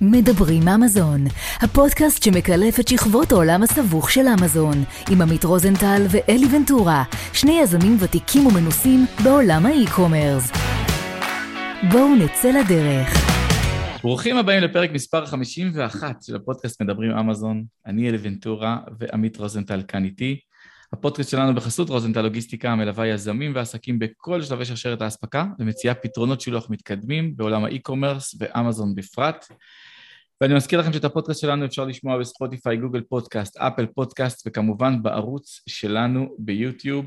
מדברים אמזון, הפודקאסט שמקלף את שכבות העולם הסבוך של אמזון, עם עמית רוזנטל ואלי ונטורה, שני יזמים ותיקים ומנוסים בעולם האי-קומרס. בואו נצא לדרך. ברוכים הבאים לפרק מספר 51 של הפודקאסט מדברים אמזון. אני אלי ונטורה ועמית רוזנטל כאן איתי. הפודקאסט שלנו בחסות רוזנטל לוגיסטיקה מלווה יזמים ועסקים בכל שלבי שרשרת האספקה ומציעה פתרונות שילוח מתקדמים בעולם האי-קומרס ואמזון בפרט. ואני מזכיר לכם שאת הפודקאסט שלנו אפשר לשמוע בספוטיפיי, גוגל פודקאסט, אפל פודקאסט וכמובן בערוץ שלנו ביוטיוב.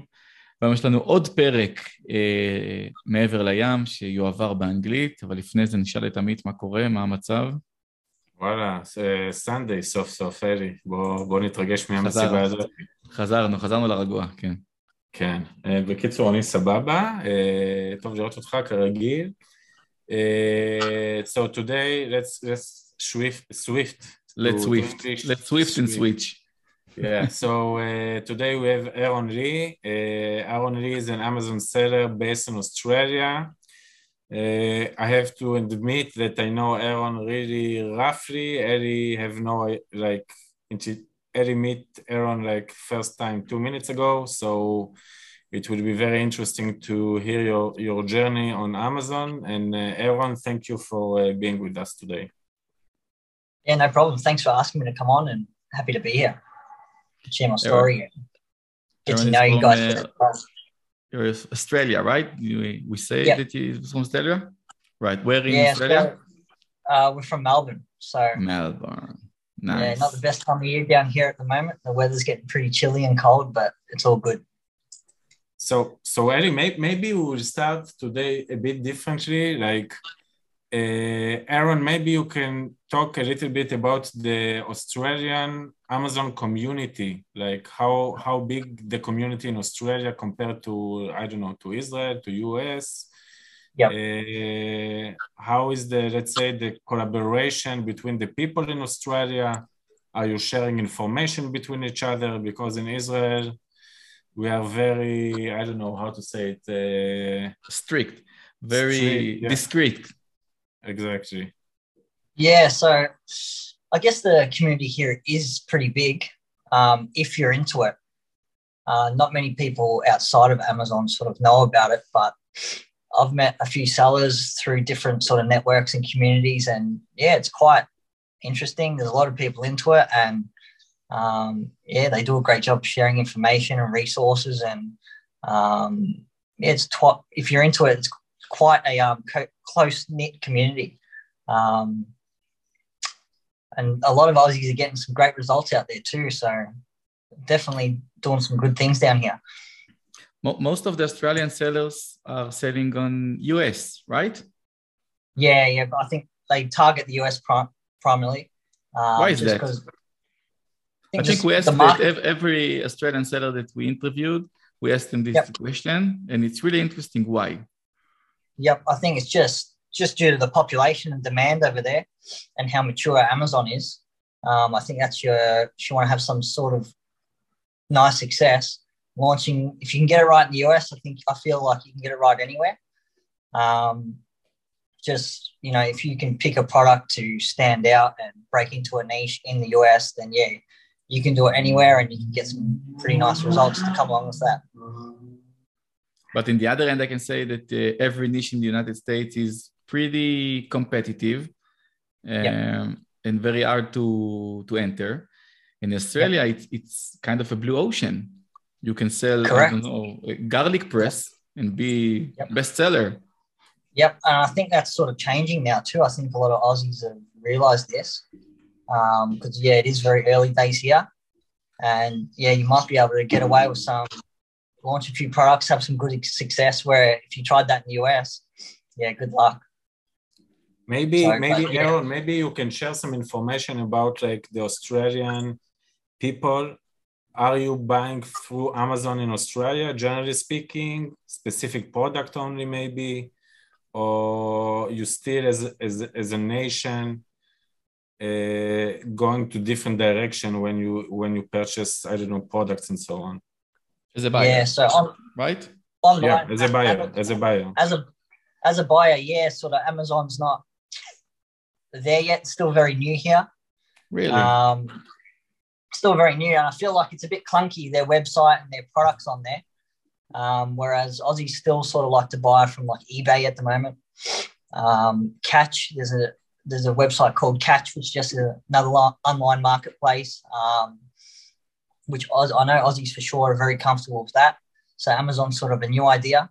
והיום יש לנו עוד פרק אה, מעבר לים שיועבר באנגלית, אבל לפני זה נשאל את עמית מה קורה, מה המצב. וואלה, סנדיי סוף סוף, אלי, בוא, בוא נתרגש מהמסיבה הזאת. חזרנו, חזרנו לרגוע, כן. כן, אה, בקיצור אני סבבה, אה, טוב לראות אותך כרגיל. Uh, so today let's let's swift swift let's swift let's swift and switch yeah so uh, today we have aaron lee uh, aaron lee is an amazon seller based in australia uh, i have to admit that i know aaron really roughly ellie have no like Eli meet aaron like first time two minutes ago so it will be very interesting to hear your, your journey on Amazon. And uh, Aaron, thank you for uh, being with us today. Yeah, no problem. Thanks for asking me to come on and happy to be here to share my story and get to know you guys. Uh, you're Australia, right? We, we say yep. that you're from Australia? Right. Where in yeah, Australia? So, uh, we're from Melbourne. So Melbourne. Nice. Yeah, not the best time of year down here at the moment. The weather's getting pretty chilly and cold, but it's all good. So, so Eli, may, maybe we will start today a bit differently. Like, uh, Aaron, maybe you can talk a little bit about the Australian Amazon community, like how how big the community in Australia compared to I don't know to Israel, to US. Yeah. Uh, how is the let's say the collaboration between the people in Australia? Are you sharing information between each other? Because in Israel, we are very i don't know how to say it uh, strict very strict, yeah. discreet exactly yeah so i guess the community here is pretty big um, if you're into it uh, not many people outside of amazon sort of know about it but i've met a few sellers through different sort of networks and communities and yeah it's quite interesting there's a lot of people into it and um, yeah, they do a great job sharing information and resources. And um, yeah, it's tw- if you're into it, it's quite a um, co- close knit community. Um, and a lot of Aussies are getting some great results out there too. So definitely doing some good things down here. Most of the Australian sellers are selling on US, right? Yeah, yeah. I think they target the US prim- primarily. Um, Why is that? I think we asked market... every Australian seller that we interviewed, we asked them this yep. question, and it's really interesting. Why? Yep, I think it's just just due to the population and demand over there, and how mature Amazon is. Um, I think that's your. If you want to have some sort of nice success, launching. If you can get it right in the US, I think I feel like you can get it right anywhere. Um, just you know, if you can pick a product to stand out and break into a niche in the US, then yeah, you can do it anywhere and you can get some pretty nice results to come along with that. But in the other end, I can say that uh, every niche in the United States is pretty competitive um, yep. and very hard to, to enter. In Australia, yep. it's, it's kind of a blue ocean. You can sell, Correct. I don't know, garlic press yep. and be yep. bestseller. Yep, and I think that's sort of changing now too. I think a lot of Aussies have realised this because um, yeah, it is very early days here, and yeah, you might be able to get away with some launch a few products, have some good success. Where if you tried that in the US, yeah, good luck. Maybe, so, maybe but, yeah. Aaron, maybe you can share some information about like the Australian people. Are you buying through Amazon in Australia, generally speaking, specific product only, maybe, or you still as as as a nation uh, going to different direction when you when you purchase I don't know products and so on. As a buyer, yeah. So on, right? Online, yeah, as a buyer, as a buyer, as a as a buyer, yeah. Sort of Amazon's not there yet. Still very new here. Really? Um, still very new, and I feel like it's a bit clunky their website and their products on there. Um, whereas Aussies still sort of like to buy from like eBay at the moment. Um, Catch, there's a there's a website called Catch, which is just another online marketplace. Um, which I know Aussies for sure are very comfortable with that. So Amazon's sort of a new idea,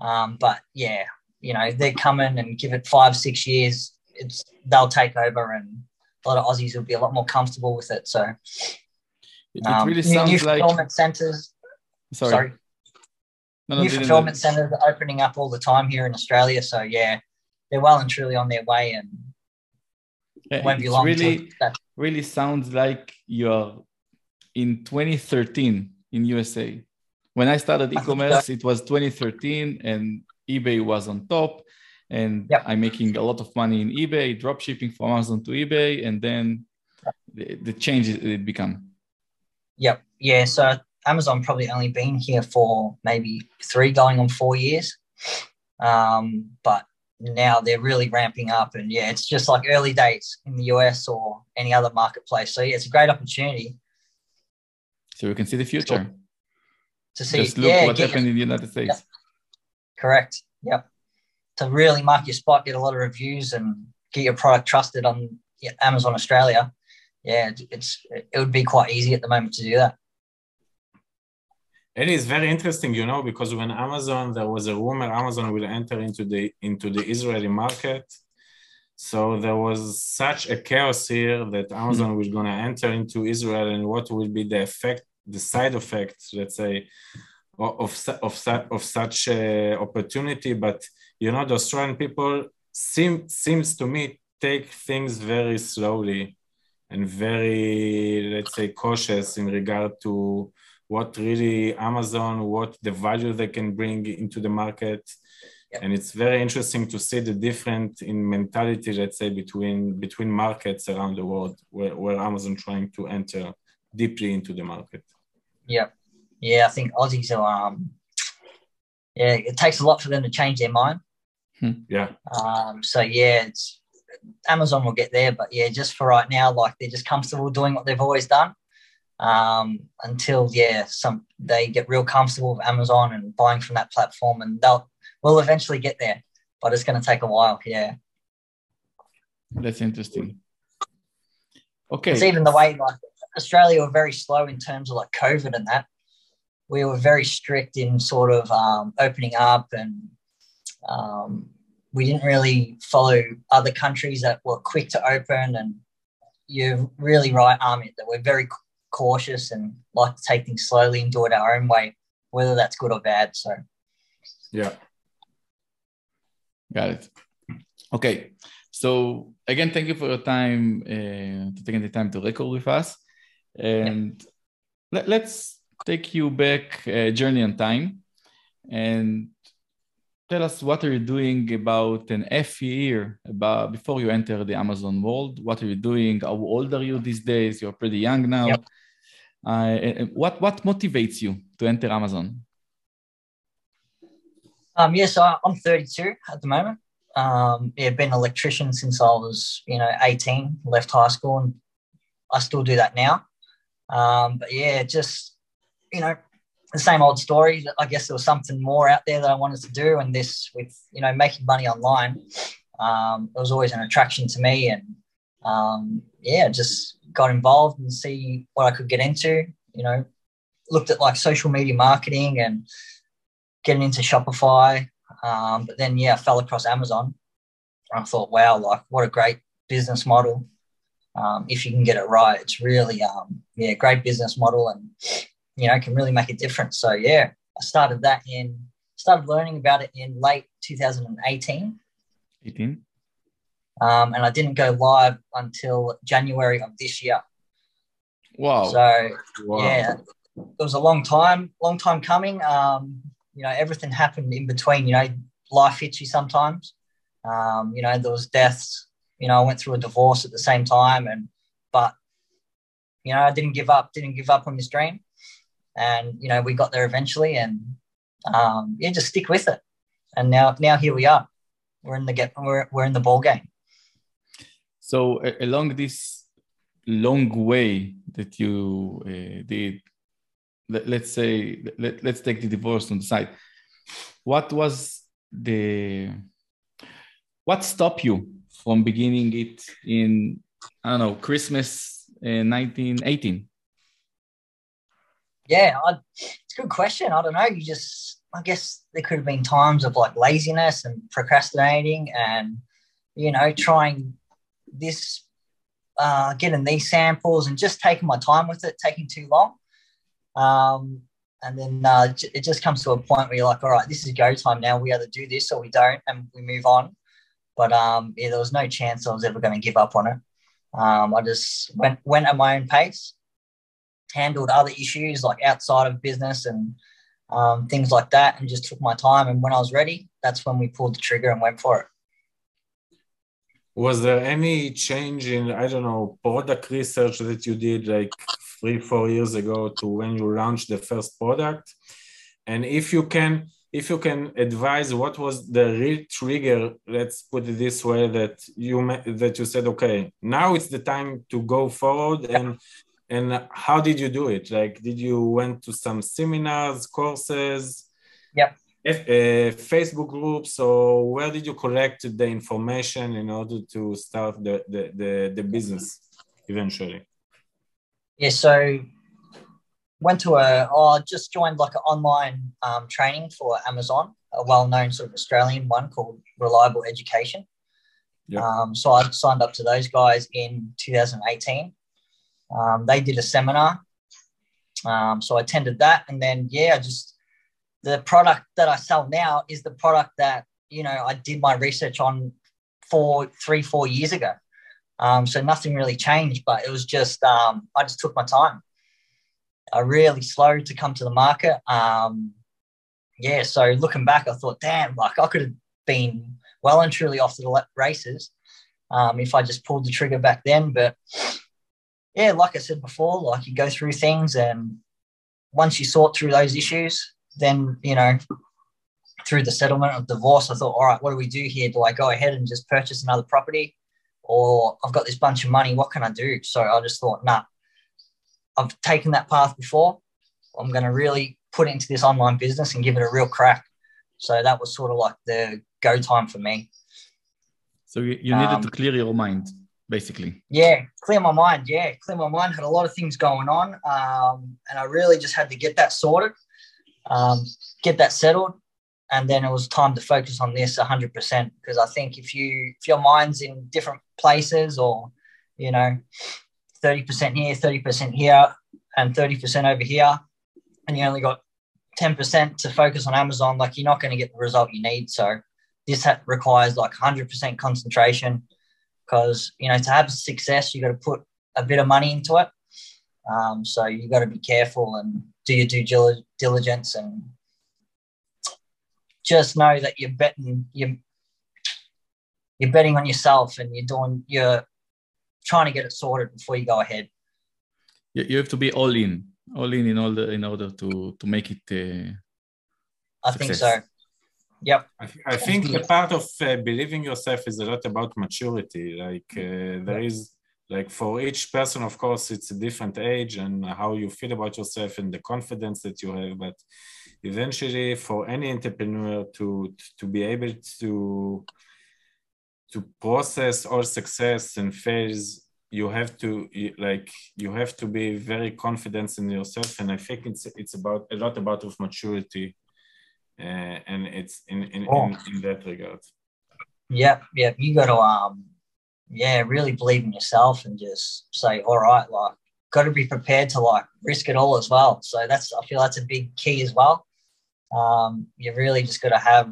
um, but yeah, you know they're coming and give it five six years, it's they'll take over and a lot of Aussies will be a lot more comfortable with it. So it, um, really sounds new like fulfillment centers. Sorry. sorry. No, no, new fulfillment centers are opening up all the time here in Australia. So yeah, they're well and truly on their way, and Yeah, it won't be long. really, really sounds like you're in 2013 in USA. When I started e-commerce, it was 2013 and eBay was on top. And Yep. I'm making a lot of money in eBay, drop shipping from Amazon to eBay, and then the, the change it become. Yep. Yeah. So Amazon probably only been here for maybe three, going on four years. Um, but now they're really ramping up, and yeah, it's just like early days in the US or any other marketplace. So yeah, it's a great opportunity So we can see the future. to see. Just look yeah, what happened in the United States. Correct. Yep. To really mark your spot, get a lot of reviews, and get your product trusted on Amazon Australia. Yeah, it's it would be quite easy at the moment to do that. It is very interesting, you know, because when Amazon, there was a rumor Amazon will enter into the into the Israeli market. So there was such a chaos here that Amazon was going to enter into Israel, and what will be the effect, the side effects, let's say, of of, of, of such uh, opportunity. But you know, the Australian people seem seems to me take things very slowly and very, let's say, cautious in regard to what really Amazon, what the value they can bring into the market. Yeah. And it's very interesting to see the difference in mentality, let's say, between between markets around the world where, where Amazon trying to enter deeply into the market. Yeah. Yeah, I think Aussies are. Um, yeah, it takes a lot for them to change their mind. Yeah. Um, so yeah, it's Amazon will get there, but yeah, just for right now, like they're just comfortable doing what they've always done. Um, until yeah, some they get real comfortable with Amazon and buying from that platform, and they'll will eventually get there, but it's going to take a while. Yeah, That's interesting. Okay. it's even the way like Australia were very slow in terms of like COVID and that. We were very strict in sort of um, opening up, and um, we didn't really follow other countries that were quick to open. And you're really right, Amit, that we're very cautious and like to take things slowly and do it our own way, whether that's good or bad. So Yeah. Got it. Okay. So again, thank you for your time, uh, to taking the time to record with us. And let, let's take you back uh, journey on time and tell us what are you doing about an F year about before you enter the Amazon world. What are you doing? How old are you these days? You're pretty young now. Yep. Uh, what what motivates you to enter Amazon? Um, yes, I, I'm 32 at the moment. Um, yeah, been an electrician since I was, you know, 18, left high school, and I still do that now. Um, but yeah, just, you know, the same old story. I guess there was something more out there that I wanted to do, and this with, you know, making money online, um, it was always an attraction to me, and um, yeah, just got involved and see what I could get into. You know, looked at like social media marketing and getting into Shopify. Um, but then, yeah, I fell across Amazon. I thought, wow, like what a great business model. Um, if you can get it right, it's really, um, yeah, great business model and, you know, can really make a difference. So, yeah, I started that in, started learning about it in late 2018. 18. Um, and I didn't go live until January of this year. Wow. So, Wow. yeah, it was a long time, long time coming. Um, you know, everything happened in between. You know, life hits you sometimes. Um, you know, there was deaths. You know, I went through a divorce at the same time, and but you know, I didn't give up. Didn't give up on this dream, and you know, we got there eventually, and um, yeah, just stick with it. And now, now here we are. We're in the get. We're we're in the ball game. So along this long way that you uh, did, let, us say, let, let's take the divorce on the side. What was the, what stopped you from beginning it in, I don't know, Christmas in 1918? Yeah, I, it's a good question. I don't know. You just, I guess there could have been times of like laziness and procrastinating and, you know, trying this, uh, getting these samples and just taking my time with it, taking too long. Um, and then uh, it just comes to a point where you're like, all right, this is go time now. We either do this or we don't, and we move on. But um, yeah, there was no chance I was ever going to give up on it. Um, I just went went at my own pace, handled other issues like outside of business and um, things like that, and just took my time. And when I was ready, that's when we pulled the trigger and went for it. Was there any change in I don't know product research that you did like three four years ago to when you launched the first product? And if you can if you can advise what was the real trigger let's put it this way that you that you said okay now it's the time to go forward and and how did you do it like did you went to some seminars courses yep uh, facebook groups or where did you collect the information in order to start the the, the, the business eventually yeah so went to a, oh, just joined like an online um, training for Amazon, a well-known sort of Australian one called Reliable Education. Yep. Um, so I signed up to those guys in 2018. Um, they did a seminar. Um, so I attended that. And then, yeah, just the product that I sell now is the product that, you know, I did my research on four, three, four years ago. Um, so nothing really changed, but it was just, um, I just took my time are really slow to come to the market. Um, yeah, so looking back, I thought, damn, like I could have been well and truly off to the races um, if I just pulled the trigger back then. But yeah, like I said before, like you go through things, and once you sort through those issues, then you know through the settlement of divorce, I thought, all right, what do we do here? Do I go ahead and just purchase another property? Or I've got this bunch of money, what can I do? So I just thought, nah, I've taken that path before. I'm going to really put into this online business and give it a real crack. So that was sort of like the go time for me. So you, you needed um, to clear your mind, basically. Yeah, clear my mind. Yeah, clear my mind. Had a lot of things going on, um, and I really just had to get that sorted, um, get that settled, and then it was time to focus on this 100% because I think if you if your mind's in different places or you know 30% here, 30% here, and 30% over here, and you only got 10% to focus on Amazon, like you're not going to get the result you need. So this requires like 100% concentration because, you know, to have success, you got to put a bit of money into it. Um, so you got to be careful and do your due diligence and just know that you're betting, you're, you're betting on yourself and you're doing, you're trying to get it sorted before you go ahead. You have to be all in, all in in order in order to to make it. Uh, I think so. Yep. I, I think the part of uh, believing yourself is a lot about maturity. Like uh, there is like for each person, of course, it's a different age and how you feel about yourself and the confidence that you have. But eventually, for any entrepreneur to to be able to to process all success and fails you have to like you have to be very confident in yourself and i think it's it's about a lot about of maturity and it's in in, oh. in in that regard yep yep you got to um yeah really believe in yourself and just say all right like got to be prepared to like risk it all as well so that's i feel that's a big key as well um you really just got to have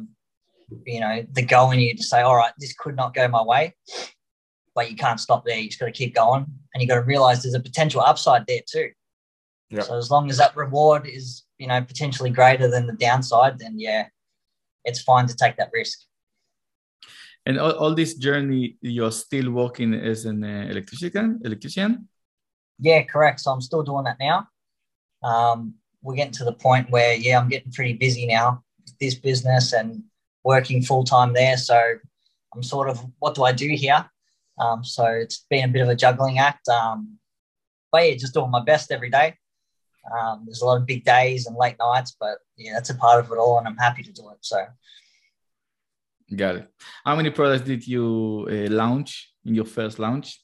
you know, the go in you to say, all right, this could not go my way, but you can't stop there. You just got to keep going, and you got to realize there's a potential upside there too. Yep. So as long as that reward is, you know, potentially greater than the downside, then yeah, it's fine to take that risk. And all, all this journey, you're still working as an uh, electrician. Electrician. Yeah, correct. So I'm still doing that now. Um, we're getting to the point where yeah, I'm getting pretty busy now. with This business and working full time there. So I'm sort of, what do I do here? Um, so it's been a bit of a juggling act. Um, but yeah, just doing my best every day. Um, there's a lot of big days and late nights, but yeah, that's a part of it all, and I'm happy to do it. So, got it. How many products did you uh, launch in your first launch?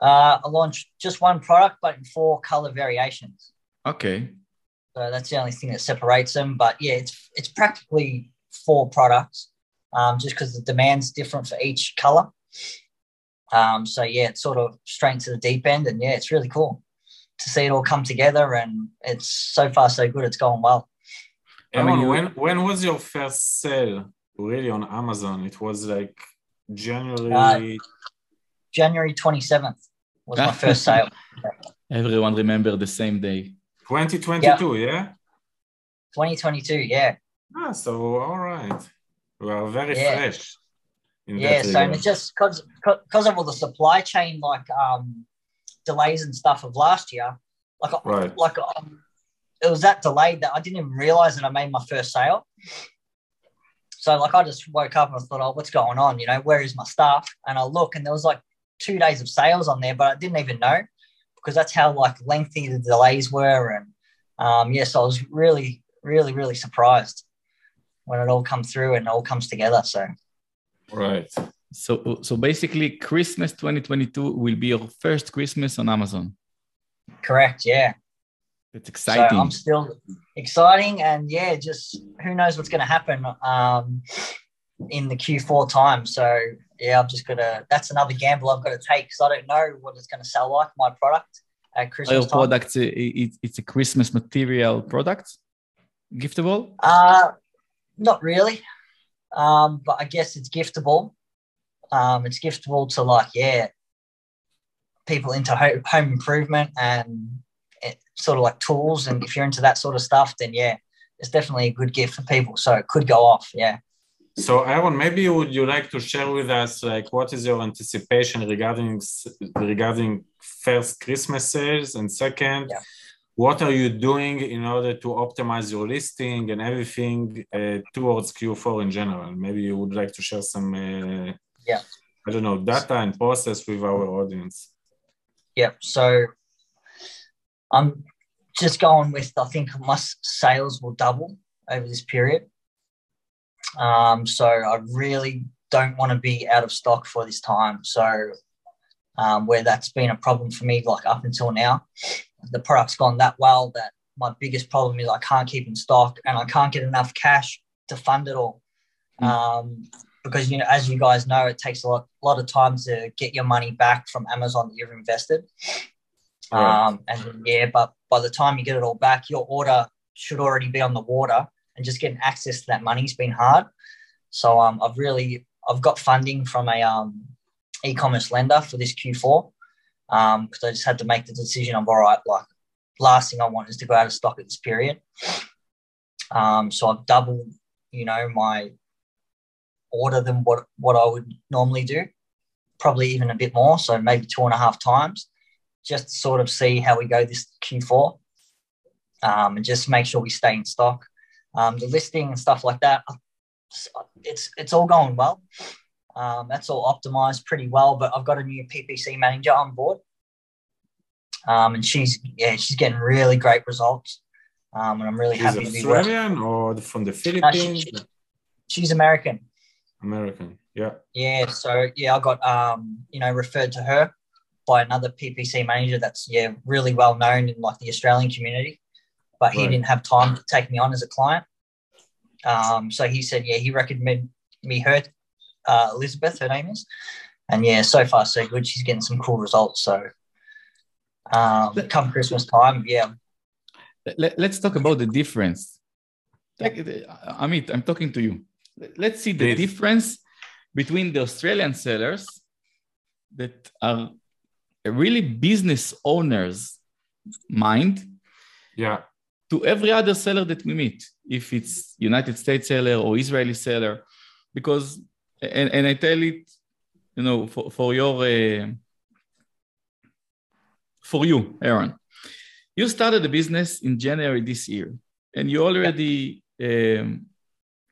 Uh, I launched just one product, but in four color variations. Okay. So that's the only thing that separates them. But yeah, it's it's practically four products, um, just because the demand's different for each color. Um, so yeah, it's sort of straight to the deep end, and yeah, it's really cool to see it all come together. And it's so far so good. It's going well. Emma, I mean, when when was your first sale really on Amazon? It was like January. Uh, January twenty seventh was my first sale. Everyone remember the same day. 2022, yeah. yeah? 2022, yeah. Ah, so all right. We are very yeah. fresh. yeah, so it's just because because of all the supply chain like um delays and stuff of last year, like right. like um, it was that delayed that I didn't even realize that I made my first sale. So like I just woke up and I thought, oh, what's going on? You know, where is my stuff? And I look and there was like two days of sales on there, but I didn't even know because that's how like lengthy the delays were. And um, yes, I was really, really, really surprised when it all comes through and it all comes together. So, right. So, so basically, Christmas 2022 will be your first Christmas on Amazon. Correct. Yeah. It's exciting. So I'm still exciting, and yeah, just who knows what's going to happen um, in the Q4 time. So yeah, I've just got to. That's another gamble I've got to take because I don't know what it's going to sell like my product at Christmas. Your product, it, it's a Christmas material product, giftable. Uh not really, um, but I guess it's giftable. Um, it's giftable to like yeah, people into home improvement and it, sort of like tools. And if you're into that sort of stuff, then yeah, it's definitely a good gift for people. So it could go off. Yeah. So Aaron, maybe would you like to share with us like what is your anticipation regarding regarding first Christmas sales and second, yeah. what are you doing in order to optimize your listing and everything uh, towards Q4 in general? Maybe you would like to share some uh, yeah I don't know data and process with our audience. Yeah, so I'm just going with I think my sales will double over this period. Um, so I really don't want to be out of stock for this time. So um, where that's been a problem for me, like up until now, the product's gone that well that my biggest problem is I can't keep in stock and I can't get enough cash to fund it all. Mm. Um, because you know, as you guys know, it takes a lot, lot of time to get your money back from Amazon that you've invested. Right. Um, and yeah, but by the time you get it all back, your order should already be on the water and just getting access to that money's been hard. So um, I've really I've got funding from a um, e-commerce lender for this Q4 because um, I just had to make the decision of all right, like last thing I want is to go out of stock at this period. Um, so I've doubled, you know, my order than what what I would normally do, probably even a bit more, so maybe two and a half times, just to sort of see how we go this Q4, um, and just make sure we stay in stock um, the listing and stuff like that. It's it's all going well. Um, that's all optimized pretty well. But I've got a new PPC manager on board, um, and she's yeah she's getting really great results. Um, and I'm really she's happy to be Australian or from the Philippines. she, she's American. American, yeah. Yeah, so yeah, I got um, you know referred to her by another PPC manager that's yeah really well known in like the Australian community but he right. didn't have time to take me on as a client. Um, so he said, yeah, he recommended me her, uh, Elizabeth, her name is. And yeah, so far so good. She's getting some cool results. So um, come Christmas time, yeah. Let, us talk about the difference. Like, Amit, I'm talking to you. Let's see the Please. difference between the Australian sellers that are really business owners' mind yeah to every other seller that we meet, if it's United States seller or Israeli seller, because and, and I tell it, you know, for, for your uh, for you, Aaron, you started the business in January this year, and you already um,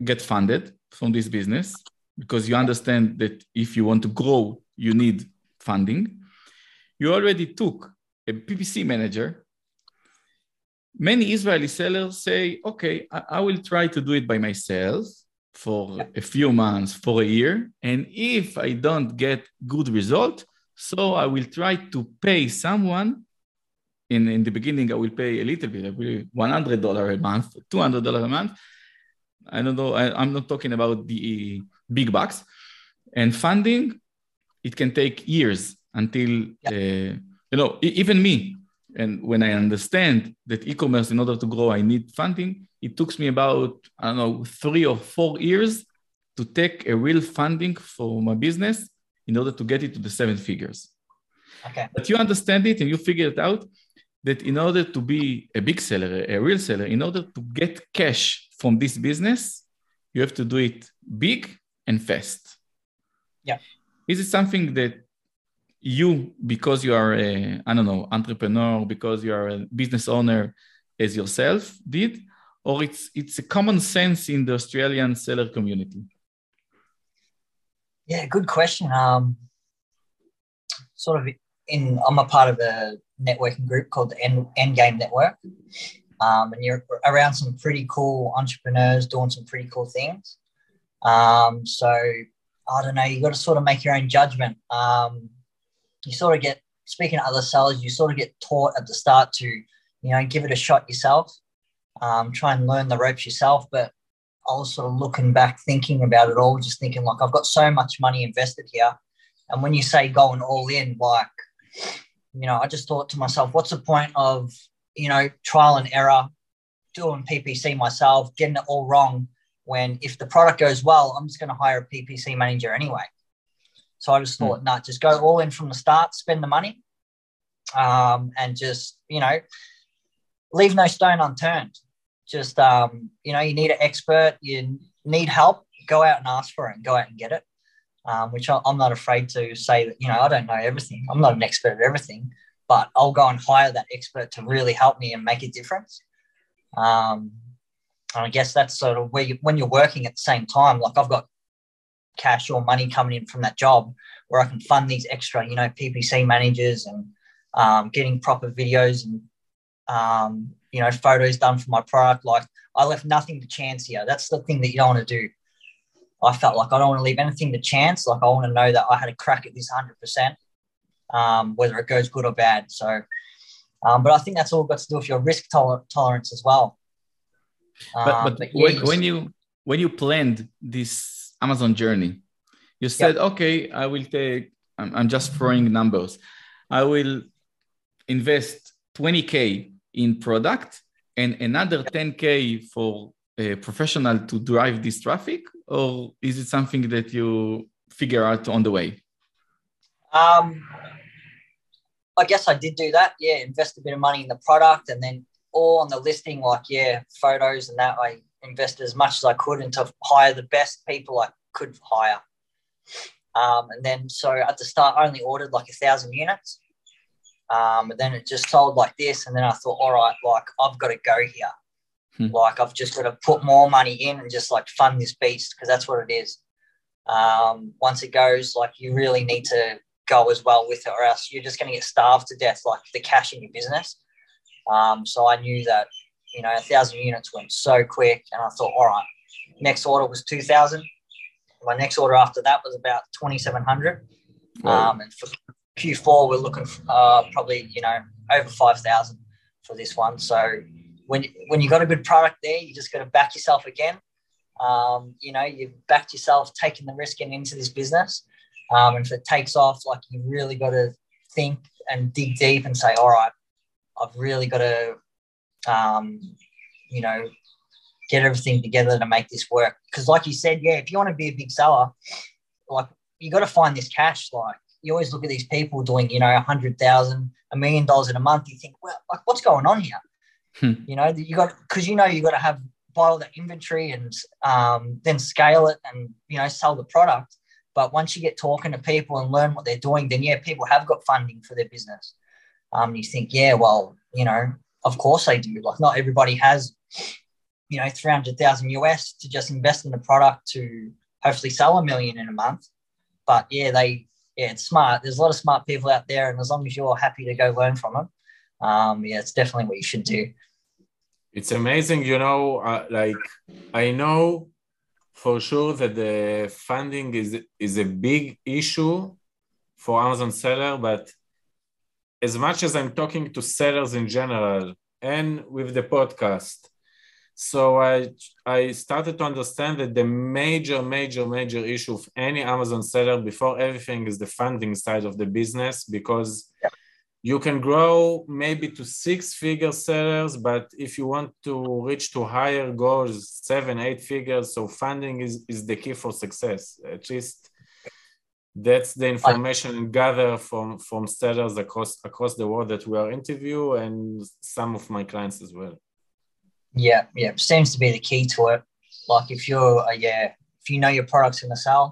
get funded from this business because you understand that if you want to grow, you need funding. You already took a PPC manager. Many Israeli sellers say, okay, I, I will try to do it by myself for a few months, for a year. And if I don't get good result, so I will try to pay someone. In, in the beginning, I will pay a little bit, I will $100 a month, $200 a month. I don't know, I, I'm not talking about the big bucks. And funding, it can take years until, uh, you know, even me, and when I understand that e-commerce, in order to grow, I need funding, it took me about, I don't know, three or four years to take a real funding for my business in order to get it to the seven figures. Okay. But you understand it and you figure it out that in order to be a big seller, a real seller, in order to get cash from this business, you have to do it big and fast. Yeah. Is it something that you, because you are a, I don't know, entrepreneur, because you are a business owner as yourself did, or it's it's a common sense in the Australian seller community? Yeah, good question. Um, sort of in, I'm a part of a networking group called the End, Endgame Network, um, and you're around some pretty cool entrepreneurs doing some pretty cool things. Um, so I don't know, you got to sort of make your own judgment. Um, you sort of get speaking to other sellers, you sort of get taught at the start to, you know, give it a shot yourself, um, try and learn the ropes yourself. But I was sort of looking back, thinking about it all, just thinking like I've got so much money invested here. And when you say going all in, like, you know, I just thought to myself, what's the point of, you know, trial and error, doing PPC myself, getting it all wrong when if the product goes well, I'm just going to hire a PPC manager anyway. So I just thought, mm. nah, just go all in from the start, spend the money, um, and just you know, leave no stone unturned. Just um, you know, you need an expert, you need help, go out and ask for it, and go out and get it. Um, which I, I'm not afraid to say that you know I don't know everything. I'm not an expert at everything, but I'll go and hire that expert to really help me and make a difference. Um, and I guess that's sort of where you, when you're working at the same time, like I've got cash or money coming in from that job where I can fund these extra, you know, PPC managers and um, getting proper videos and, um, you know, photos done for my product. Like I left nothing to chance here. That's the thing that you don't want to do. I felt like I don't want to leave anything to chance. Like I want to know that I had a crack at this 100%, um, whether it goes good or bad. So, um, but I think that's all got to do with your risk toler- tolerance as well. But, but, um, but when, when you when you planned this Amazon journey. You said, yep. okay, I will take, I'm, I'm just throwing numbers. I will invest 20K in product and another 10K for a professional to drive this traffic? Or is it something that you figure out on the way? Um, I guess I did do that. Yeah, invest a bit of money in the product and then all on the listing, like, yeah, photos and that. I invested as much as I could and to hire the best people I could hire. Um, and then so at the start, I only ordered like a thousand units. Um, and then it just sold like this. And then I thought, all right, like I've got to go here. Hmm. Like I've just got to put more money in and just like fund this beast because that's what it is. Um, once it goes, like you really need to go as well with it, or else you're just going to get starved to death, like the cash in your business. Um, so I knew that you know, a thousand units went so quick. And I thought, all right, next order was 2000. My next order after that was about 2700. Um, and for Q4, we're looking for, uh, probably, you know, over 5000 for this one. So when, when you got a good product there, you just got to back yourself again. Um, you know, you've backed yourself, taking the risk and into this business. Um, and if it takes off, like you really got to think and dig deep and say, all right, I've really got to um, you know, get everything together to make this work. Because, like you said, yeah, if you want to be a big seller, like you got to find this cash. Like you always look at these people doing, you know, a hundred thousand, a million dollars in a month. You think, well, like what's going on here? Hmm. You know, you got because you know you got to have buy all the inventory and um, then scale it and you know sell the product. But once you get talking to people and learn what they're doing, then yeah, people have got funding for their business. Um, you think, yeah, well, you know, of course they do. Like not everybody has, you know, 300,000 US to just invest in the product to hopefully sell a million in a month. But yeah, they yeah, it's smart. There's a lot of smart people out there, and as long as you're happy to go learn from them, um, yeah, it's definitely what you should do. It's amazing, you know. Uh, like I know for sure that the funding is is a big issue for Amazon seller, but as much as I'm talking to sellers in general and with the podcast, so I I started to understand that the major, major, major issue of any Amazon seller before everything is the funding side of the business because yeah. You can grow maybe to six figure sellers, but if you want to reach to higher goals, seven, eight figures, so funding is, is the key for success. At least that's the information gathered from from sellers across across the world that we are interview and some of my clients as well. Yeah, yeah, seems to be the key to it. Like if you're, uh, yeah, if you know your product's going to sell,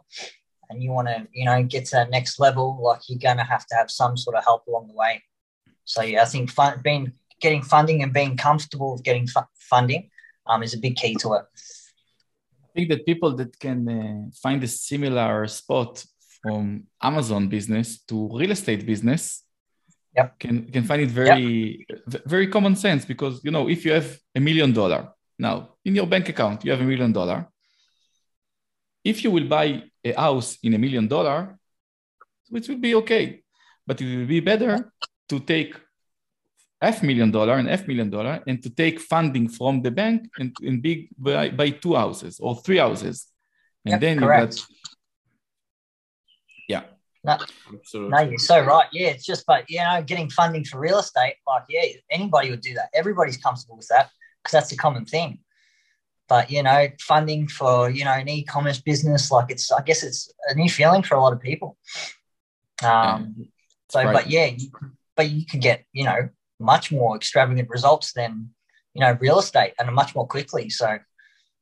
and you want to, you know, get to that next level, like you're going to have to have some sort of help along the way. So yeah, I think fun, being getting funding and being comfortable with getting fu- funding um, is a big key to it. I think that people that can uh, find a similar spot from Amazon business to real estate business yep. can can find it very yep. very common sense because you know if you have a million dollar now in your bank account you have a million dollar if you will buy a house in a million dollar it will be okay but it will be better to take half million dollar and half million dollar and to take funding from the bank and, and big buy, buy two houses or three houses and yep, then correct. you got yeah no, Absolutely. no, you're so right. Yeah, it's just, but you know, getting funding for real estate, like, yeah, anybody would do that. Everybody's comfortable with that because that's a common thing. But you know, funding for you know an e-commerce business, like it's, I guess it's a new feeling for a lot of people. Um, yeah, so, but yeah, you, but you can get you know much more extravagant results than you know real estate and much more quickly. So,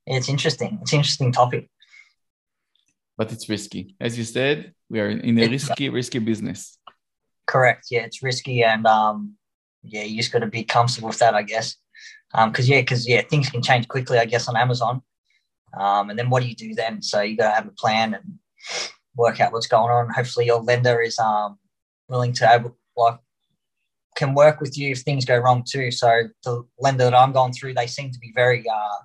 it's interesting. It's an interesting topic but it's risky. As you said, we are in a risky, risky business. Correct. Yeah, it's risky, and um, yeah, you just got to be comfortable with that, I guess. Um, because yeah, because yeah, things can change quickly, I guess, on Amazon. Um, and then what do you do then? So you got to have a plan and work out what's going on. Hopefully, your lender is um willing to able like can work with you if things go wrong too. So the lender that I'm going through, they seem to be very uh,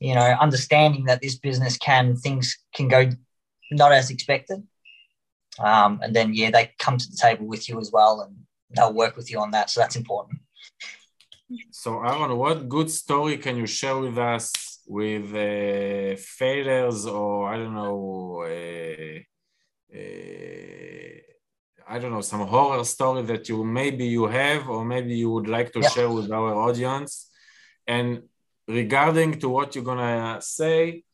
you know, understanding that this business can things can go not as expected. Um, and then yeah, they come to the table with you as well, and they'll work with you on that. So that's important. So Aaron, what good story can you share with us with uh, failures or I don't know, uh, uh, I don't know, some horror story that you maybe you have or maybe you would like to yeah. share with our audience, and regarding to what you're gonna say,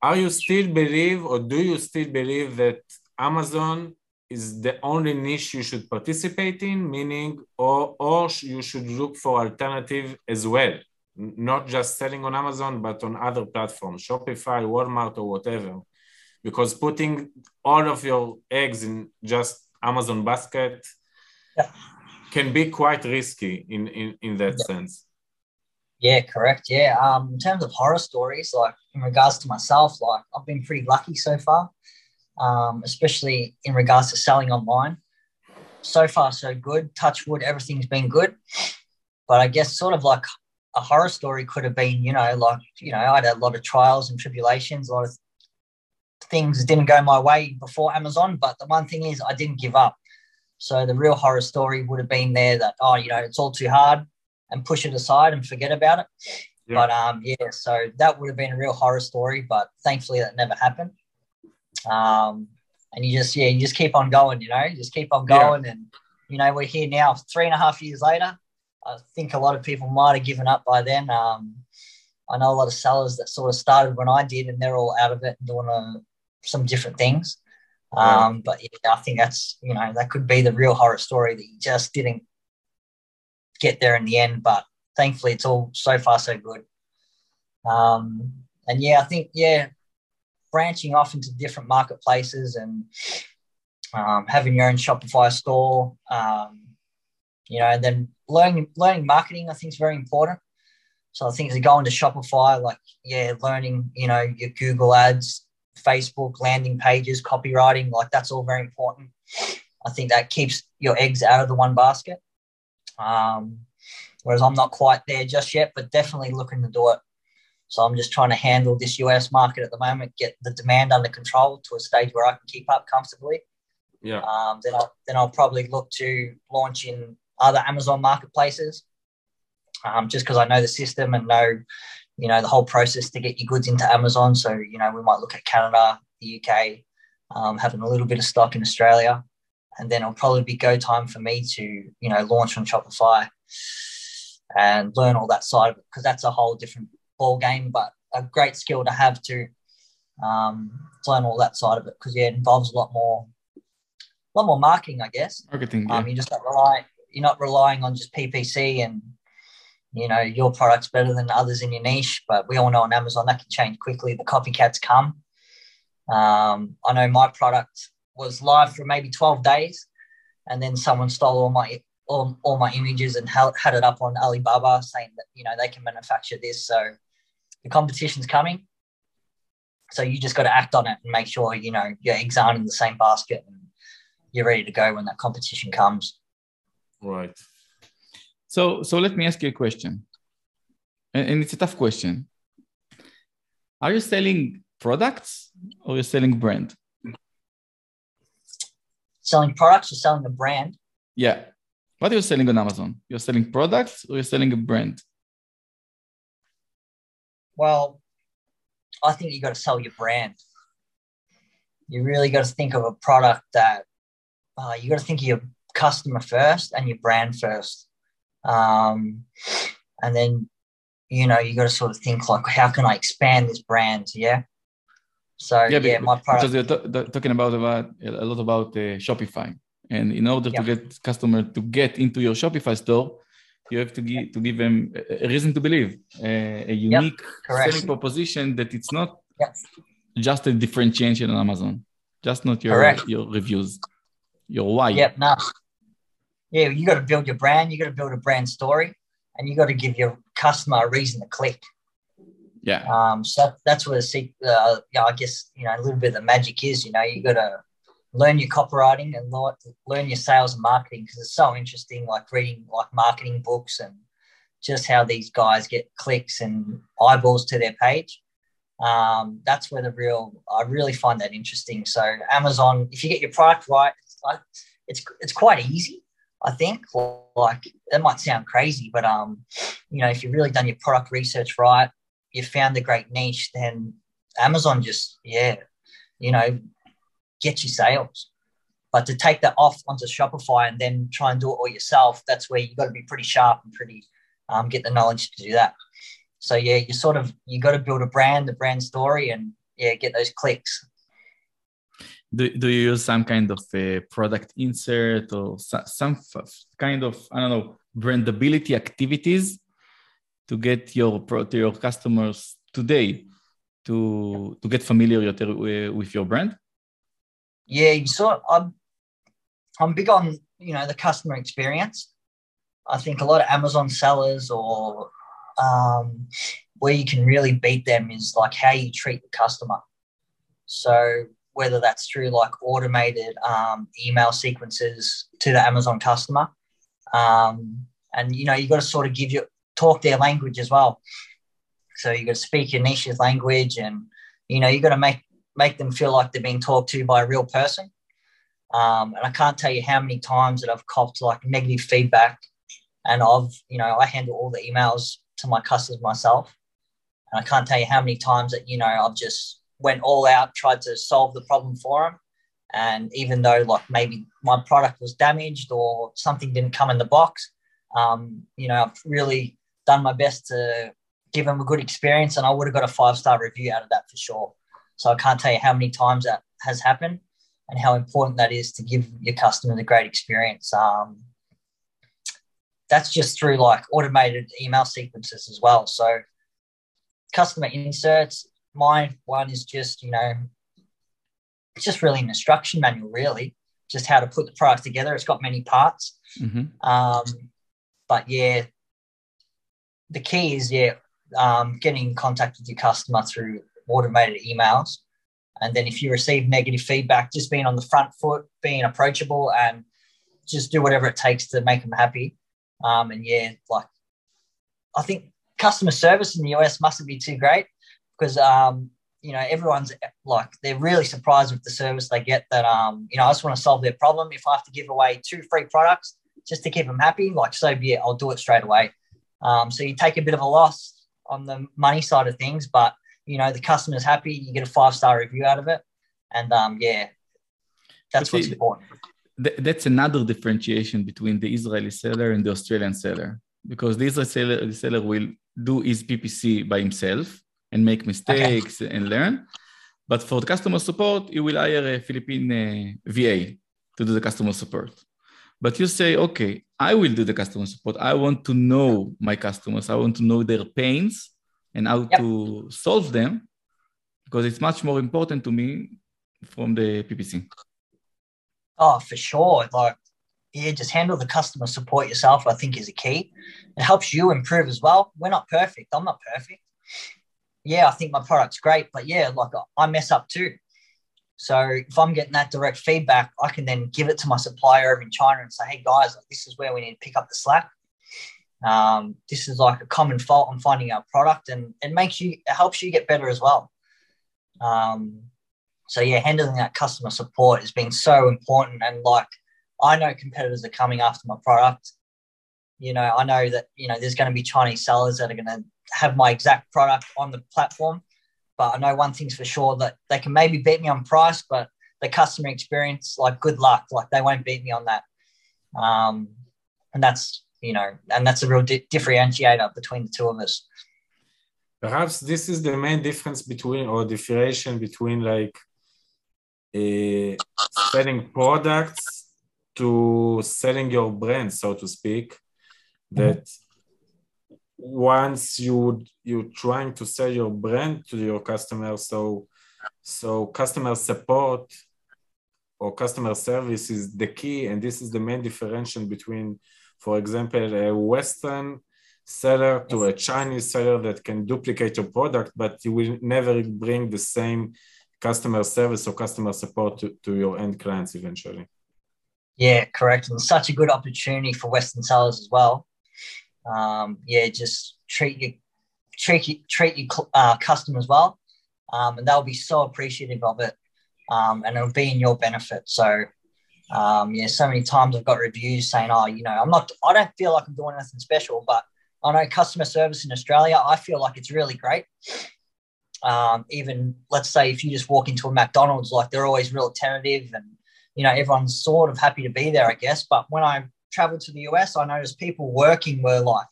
are you still believe or do you still believe that Amazon is the only niche you should participate in, meaning, or, or you should look for alternative as well, not just selling on Amazon, but on other platforms, Shopify, Walmart, or whatever. Because putting all of your eggs in just Amazon basket yeah. can be quite risky in, in, in that yeah. sense. Yeah, correct. Yeah. Um, in terms of horror stories, like in regards to myself, like I've been pretty lucky so far, um, especially in regards to selling online. So far, so good. Touch wood, everything's been good. But I guess sort of like a horror story could have been, you know, like, you know, I had a lot of trials and tribulations, a lot of things didn't go my way before Amazon. But the one thing is, I didn't give up. So the real horror story would have been there that, oh, you know, it's all too hard and push it aside and forget about it. Yeah. But um, yeah, so that would have been a real horror story, but thankfully that never happened. Um, and you just yeah, you just keep on going, you know, you just keep on going, yeah. and you know we're here now, three and a half years later. I think a lot of people might have given up by then. Um, I know a lot of sellers that sort of started when I did, and they're all out of it and doing uh, some different things. Um, but yeah, I think that's you know that could be the real horror story that you just didn't get there in the end. But thankfully, it's all so far so good. Um, and yeah, I think yeah, branching off into different marketplaces and um, having your own Shopify store, um, you know, and then learning learning marketing, I think is very important. So I think as you go into Shopify, like yeah, learning, you know, your Google ads, Facebook, landing pages, copywriting, like that's all very important. I think that keeps your eggs out of the one basket. Um, whereas I'm not quite there just yet, but definitely looking to do it. So I'm just trying to handle this US market at the moment, get the demand under control to a stage where I can keep up comfortably. Yeah. Um, then I'll then I'll probably look to launch in other Amazon marketplaces, um, just because I know the system and know, you know, the whole process to get your goods into Amazon. So you know, we might look at Canada, the UK, um, having a little bit of stock in Australia, and then it'll probably be go time for me to you know launch on Shopify and learn all that side of it because that's a whole different ball game, but a great skill to have to um, learn all that side of it because yeah, it involves a lot more, a lot more marking, I guess. Marketing. Um, you just not rely, you're not relying on just PPC and you know your product's better than others in your niche. But we all know on Amazon that can change quickly. The copycats come. Um, I know my product was live for maybe 12 days, and then someone stole all my all, all my images and had it up on Alibaba, saying that you know they can manufacture this. So the competition's coming. So you just got to act on it and make sure you know your eggs aren't in the same basket and you're ready to go when that competition comes. Right. So, so let me ask you a question, and, it's a tough question. Are you selling products or you're selling brand? Selling products or selling a brand? Yeah. What are you selling on Amazon? You're selling products or you're selling a brand? Well, I think you got to sell your brand. You really got to think of a product that uh, you got to think of your customer first and your brand first. Um, and then, you know, you got to sort of think like, how can I expand this brand? Yeah. So yeah, yeah my product. because you're ta- talking about, about a lot about uh, Shopify, and in order Yeah. to get customer to get into your Shopify store, you have to give to give them a a reason to believe, uh, a unique correct. selling proposition that it's not Yep. just a differentiation on Amazon, just not your Correct. your reviews, your why. Yep, no. Yeah, you got to build your brand. You got to build a brand story, and you got to give your customer a reason to click. Yeah. Um, so that's where the uh, yeah, I guess you know a little bit of the magic is. You know, you got to learn your copywriting and learn, your sales and marketing because it's so interesting. Like reading like marketing books and just how these guys get clicks and eyeballs to their page. Um, that's where the real I really find that interesting. So Amazon, if you get your product right, it's like it's it's quite easy. I think like that might sound crazy, but um, you know, if you've really done your product research right, you found the great niche, then Amazon just yeah, you know, get you sales. But to take that off onto Shopify and then try and do it all yourself, that's where you've got to be pretty sharp and pretty um, get the knowledge to do that. So yeah, you sort of you got to build a brand, the brand story, and yeah, get those clicks. Do, do you use some kind of a product insert or some kind of I don't know brandability activities to get your to your customers today to to get familiar with your brand? Yeah, sort. I'm I'm big on you know the customer experience. I think a lot of Amazon sellers or um, where you can really beat them is like how you treat the customer. So whether that's through like automated um, email sequences to the Amazon customer, um, and you know you've got to sort of give you talk their language as well. So you've got to speak your niche's language, and you know you've got to make make them feel like they're being talked to by a real person. Um, and I can't tell you how many times that I've copped like negative feedback, and I've you know I handle all the emails to my customers myself, and I can't tell you how many times that you know I've just went all out, tried to solve the problem for them, and even though like maybe my product was damaged or something didn't come in the box, um, you know I've really done my best to give them a good experience, and I would have got a five star review out of that for sure. So I can't tell you how many times that has happened and how important that is to give your customers a great experience. Um, that's just through like automated email sequences as well. So customer inserts, my one is just, you know, it's just really an instruction manual, really, just how to put the product together. It's got many parts. Mhm. Um, but yeah, the key is yeah, um, getting in contact with your customer through automated emails And then if you receive negative feedback, just being on the front foot, being approachable, and just do whatever it takes to make them happy. Um, and yeah, like I think customer service in the US mustn't be too great because um, you know everyone's like they're really surprised with the service they get. That um, you know I just want to solve their problem. If I have to give away two free products just to keep them happy, like so be it. I'll do it straight away. Um, so you take a bit of a loss on the money side of things, but you know the customer's happy. You get a five star review out of it, and um, yeah, that's what's important. That's another differentiation between the Israeli seller and the Australian seller, because the Israeli seller, the seller will do his PPC by himself and make mistakes okay. and learn. But for the customer support, you will hire a Philippine uh, VA to do the customer support. But you say, okay, I will do the customer support. I want to know my customers. I want to know their pains and how yep. to solve them because it's much more important to me from the PPC. Oh, for sure. Like, yeah, just handle the customer support yourself, I think is a key. It helps you improve as well. We're not perfect. I'm not perfect. Yeah, I think my product's great, but yeah, like I mess up too. So if I'm getting that direct feedback, I can then give it to my supplier over in China and say, hey guys, this is where we need to pick up the slack. Um, this is like a common fault I'm finding our product and it makes you, it helps you get better as well. Um, so yeah, handling that customer support has been so important. And like, I know competitors are coming after my product. You know, I know that, you know, there's going to be Chinese sellers that are going to have my exact product on the platform but I know one thing's for sure that they can maybe beat me on price, but the customer experience, like good luck, like they won't beat me on that. Um, and that's you know, and that's a real di- differentiator between the two of us. Perhaps this is the main difference between or differentiation between like uh, selling products to selling your brand, so to speak. That mm-hmm once you you're trying to sell your brand to your customers so so customer support or customer service is the key and this is the main differentiation between for example a western seller to a chinese seller that can duplicate your product but you will never bring the same customer service or customer support to, to your end clients eventually. Yeah correct. And such a good opportunity for western sellers as well. Um, yeah, just treat your treat your, treat your uh, customers well, um, and they'll be so appreciative of it, um, and it'll be in your benefit. So, um, yeah, so many times I've got reviews saying, "Oh, you know, I'm not, I don't feel like I'm doing anything special, but I know customer service in Australia, I feel like it's really great." Um, even let's say if you just walk into a McDonald's, like they're always real attentive, and you know everyone's sort of happy to be there, I guess. But when I traveled to the US, I noticed people working were like,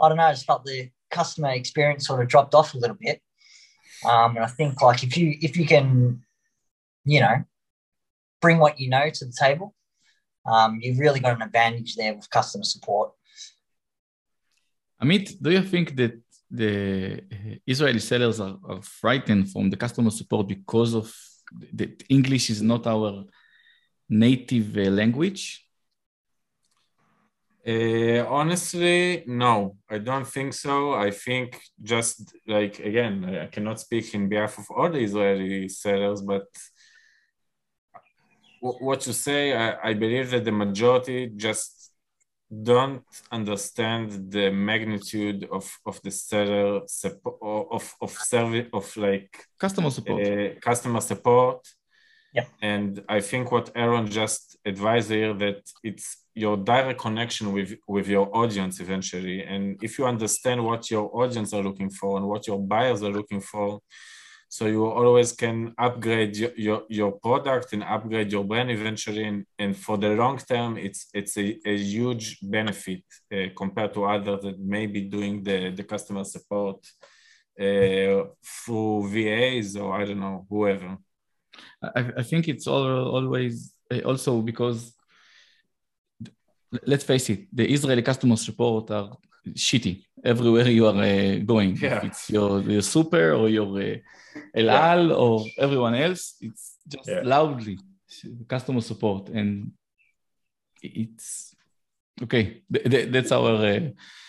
I don't know, I just felt the customer experience sort of dropped off a little bit. Um, and I think like if you if you can, you know, bring what you know to the table, um, you've really got an advantage there with customer support. Amit, do you think that the Israeli sellers are, are frightened from the customer support because of that English is not our native uh, language? Uh, honestly, no, I don't think so. I think just like again, I cannot speak in behalf of all the Israeli sellers, but what you say, I, I believe that the majority just don't understand the magnitude of, of the seller of of service of like customer support. uh, customer support. Yeah. And i think what aaron just advised here that it's your direct connection with with your audience eventually. And if you understand what your audience are looking for and what your buyers are looking for so you always can upgrade your, your, your product and upgrade your brand eventually and, and for the long term it's it's a, a huge benefit uh, compared to others that may be doing the, the customer support uh, through vas or i don't know whoever. I, I think it's all, always uh, also because let's face it, the Israeli customer support are shitty everywhere you are uh, going. Yeah. If it's your, your super or your uh, El Al yeah. or everyone else, it's just yeah. loudly customer support. And it's okay. that's our. Uh,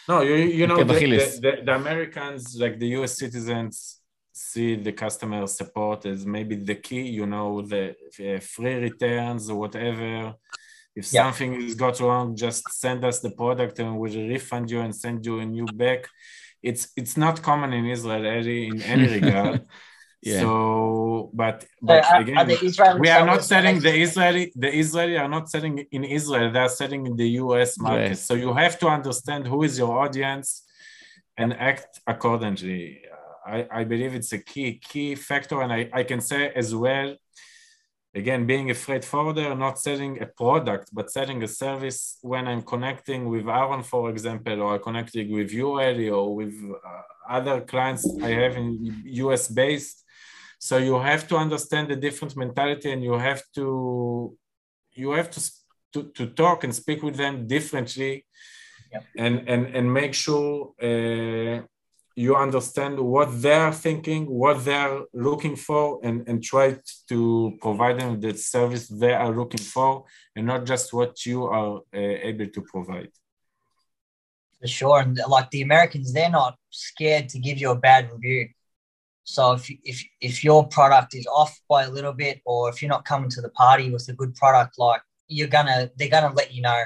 no, you, you know, the, the, the, the, Americans, like the US citizens, see the customer support as maybe the key, you know, the uh, free returns or whatever. If yeah. something is got wrong, just send us the product and we'll refund you and send you a new back. It's it's not common in Israel any, in any regard. Yeah. So, but but uh, again, we are not selling the Israeli. The Israeli are not selling in Israel. They are selling in the U.S. market. Yes. So you have to understand who is your audience, and act accordingly. I, I believe it's a key key factor, and I, I can say as well. Again, being a freight forwarder, not selling a product, but selling a service. When I'm connecting with Aaron, for example, or connecting with you, Eli, or with uh, other clients I have in US based, so you have to understand the different mentality and you have to you have to to, to talk and speak with them differently yep. and, and and make sure uh, you understand what they're thinking what they're looking for and and try to provide them the service they are looking for and not just what you are uh, able to provide for sure and like the americans they're not scared to give you a bad review so if if if your product is off by a little bit, or if you're not coming to the party with a good product, like you're gonna, they're gonna let you know.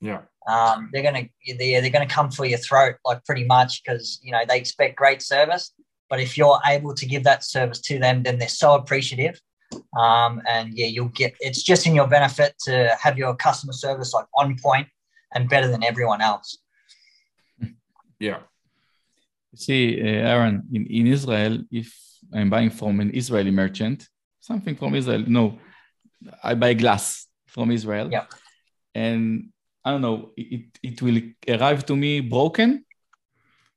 Yeah. Um, they're gonna they're, they're gonna come for your throat like pretty much because you know they expect great service. But if you're able to give that service to them, then they're so appreciative. Um, and yeah, you'll get it's just in your benefit to have your customer service like on point and better than everyone else. Yeah. See, uh, Aaron, in, in Israel, if I'm buying from an Israeli merchant, something from Israel, no, I buy glass from Israel. Yeah. And I don't know, it, it will arrive to me broken.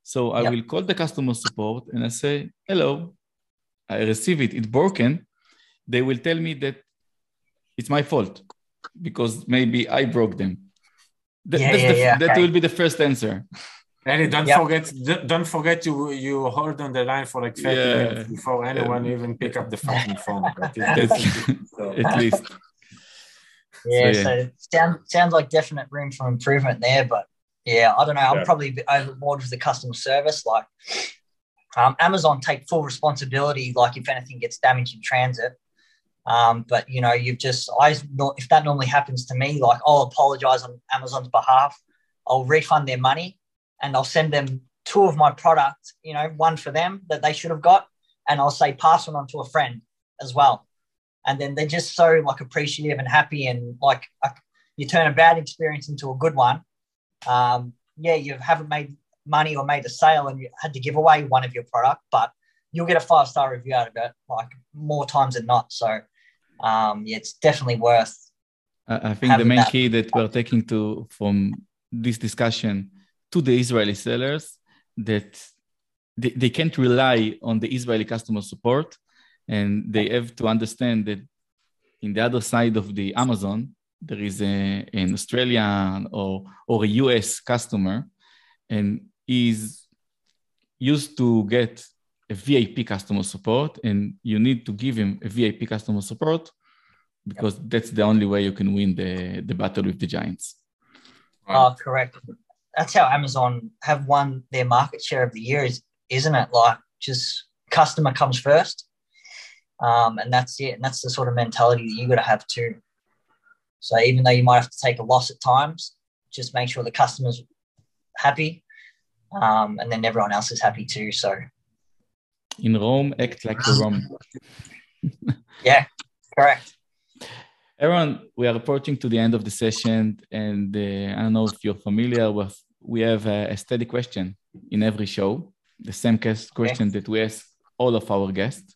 So I will call the customer support and I say, hello, I receive it, it's broken. They will tell me that it's my fault because maybe I broke them. That, yeah, yeah, the, yeah. that okay. will be the first answer. And don't yep. forget, don't forget you you hold on the line for like 30 yeah. minutes before anyone yeah. even pick up the fucking phone. At least. Yeah, so, yeah. so sounds sounds like definite room for improvement there, but yeah, I don't know. I'm yeah. probably overboard with the customer service. Like um, Amazon take full responsibility, like if anything gets damaged in transit. Um, but you know, you've just I if that normally happens to me, like I'll apologize on Amazon's behalf. I'll refund their money and I'll send them two of my products, you know, one for them that they should have got, and I'll say pass one on to a friend as well. And then they're just so like appreciative and happy, and like you turn a bad experience into a good one. Um, yeah, you haven't made money or made a sale, and you had to give away one of your product, but you'll get a five star review out of it, like more times than not. So, um, yeah, it's definitely worth. I think the main that. key that we're taking to from this discussion to the Israeli sellers that they, they can't rely on the Israeli customer support. And they have to understand that in the other side of the Amazon, there is a, an Australian or, or a US customer and is used to get a VIP customer support, and you need to give him a VIP customer support because that's the only way you can win the, the battle with the giants. Oh, correct that's how Amazon have won their market share of the year, is isn't it? Like just customer comes first, um, and that's it. And that's the sort of mentality that you got to have too. So even though you might have to take a loss at times, just make sure the customer's happy, um, and then everyone else is happy too. So in Rome, act like the Rome. yeah, correct. Aaron, we are approaching to the end of the session, and uh, I don't know if you're familiar with we have a, a steady question in every show, the same question that we ask all of our guests.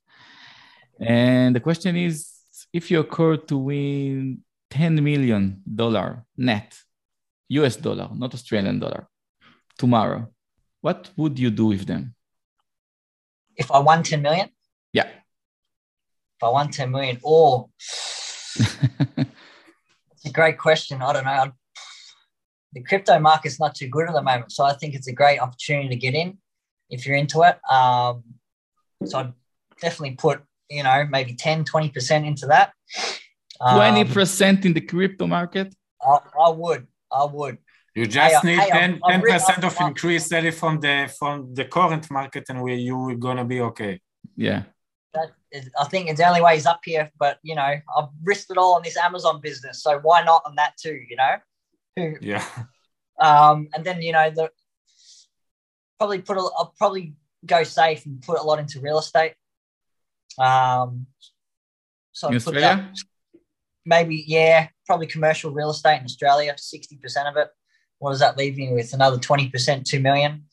And the question is if you occur to win $10 million net, US dollar, not Australian dollar, tomorrow, what would you do with them? If I won 10 million? Yeah. If I won 10 million, or it's a great question. I don't know. I'd the crypto market's not too good at the moment. So I think it's a great opportunity to get in if you're into it. Um, so I'd definitely put, you know, maybe 10, 20% into that. Um, 20% in the crypto market? I, I would. I would. You just Hey, need hey, 10 I'm- I'm re- percent I'm- of I'm- increase Eli from the from the current market, and we you are gonna be okay. Yeah. That is, I think it's the only way he's up here. But you know, I've risked it all on this Amazon business, so why not on that too? You know, Yeah, um, and then you know the probably put a, I'll probably go safe and put a lot into real estate. Um, so In Australia? that- maybe yeah, probably commercial real estate in Australia, sixty percent of it. What does that leave me with? Another twenty percent, two million.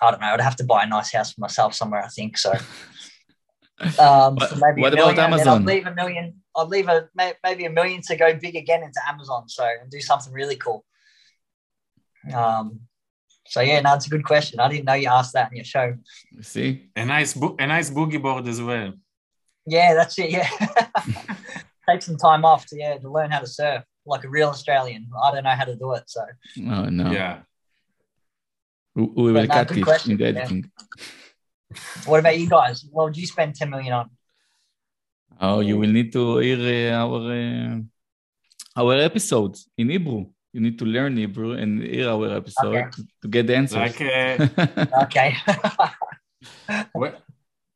I don't know. I'd have to buy a nice house for myself somewhere. I think so. Um, What- so maybe what a about million, Amazon? I'd leave a million. I'd leave a maybe a million to go big again into Amazon. So and do something really cool. Um, so yeah, no, it's a good question. I didn't know you asked that in your show. See? a nice bo- a nice boogie board as well. Yeah, that's it. Yeah, take some time off to yeah to learn how to surf like a real Australian. I don't know how to do it, so Oh, no. Yeah, We, we will But no, cut it question, in the yeah. editing. what about you guys? What would you spend ten million on? Oh, you will need to hear uh, our uh, our episodes in Hebrew. You need to learn Hebrew and hear our episode Okay. to, to get the answers. like uh, Okay. Well,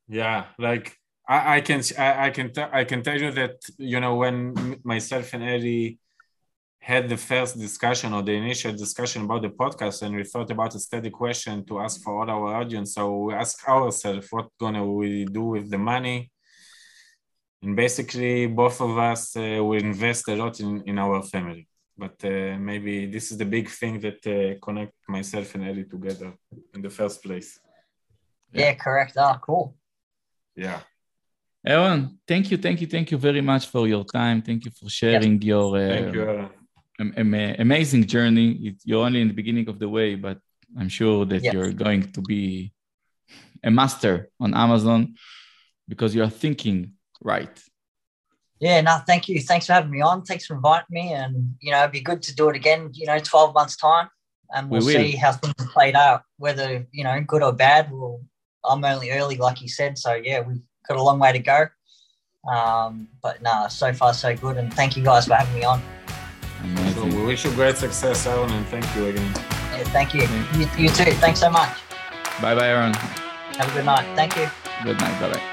yeah, like I, I can I, I can t- I can tell you that you know when myself and Eddie had the first discussion or the initial discussion about the podcast, and we thought about a steady question to ask for all our audience. So we asked ourselves, what gonna we do with the money? And basically, both of us uh, will invest a lot in in our family. But uh, maybe this is the big thing that uh, connect myself and Eddie together in the first place. yeah, correct. Oh, cool. Yeah. Aaron, thank you, thank you, thank you very much for your time. Thank you for sharing your uh, Thank you, Aaron. am- am- amazing journey. It- You're only in the beginning of the way, but I'm sure that Yes. you're going to be a master on Amazon because you are thinking right. Yeah, no, thank you. Thanks for having me on. Thanks for inviting me. And, you know, it'd be good to do it again, you know, 12 months' time. And We we'll will. see how things have played out, whether, you know, good or bad. Well, I'm only early, like you said. So, yeah, we've got a long way to go. Um, but, no, so far, so good. And thank you guys for having me on. So Amazing. we wish you great success, Aaron, and thank you again. Yeah, thank you. you. You too. Thanks so much. Bye bye, Aaron. Have a good night. Thank you. Good night. Bye bye.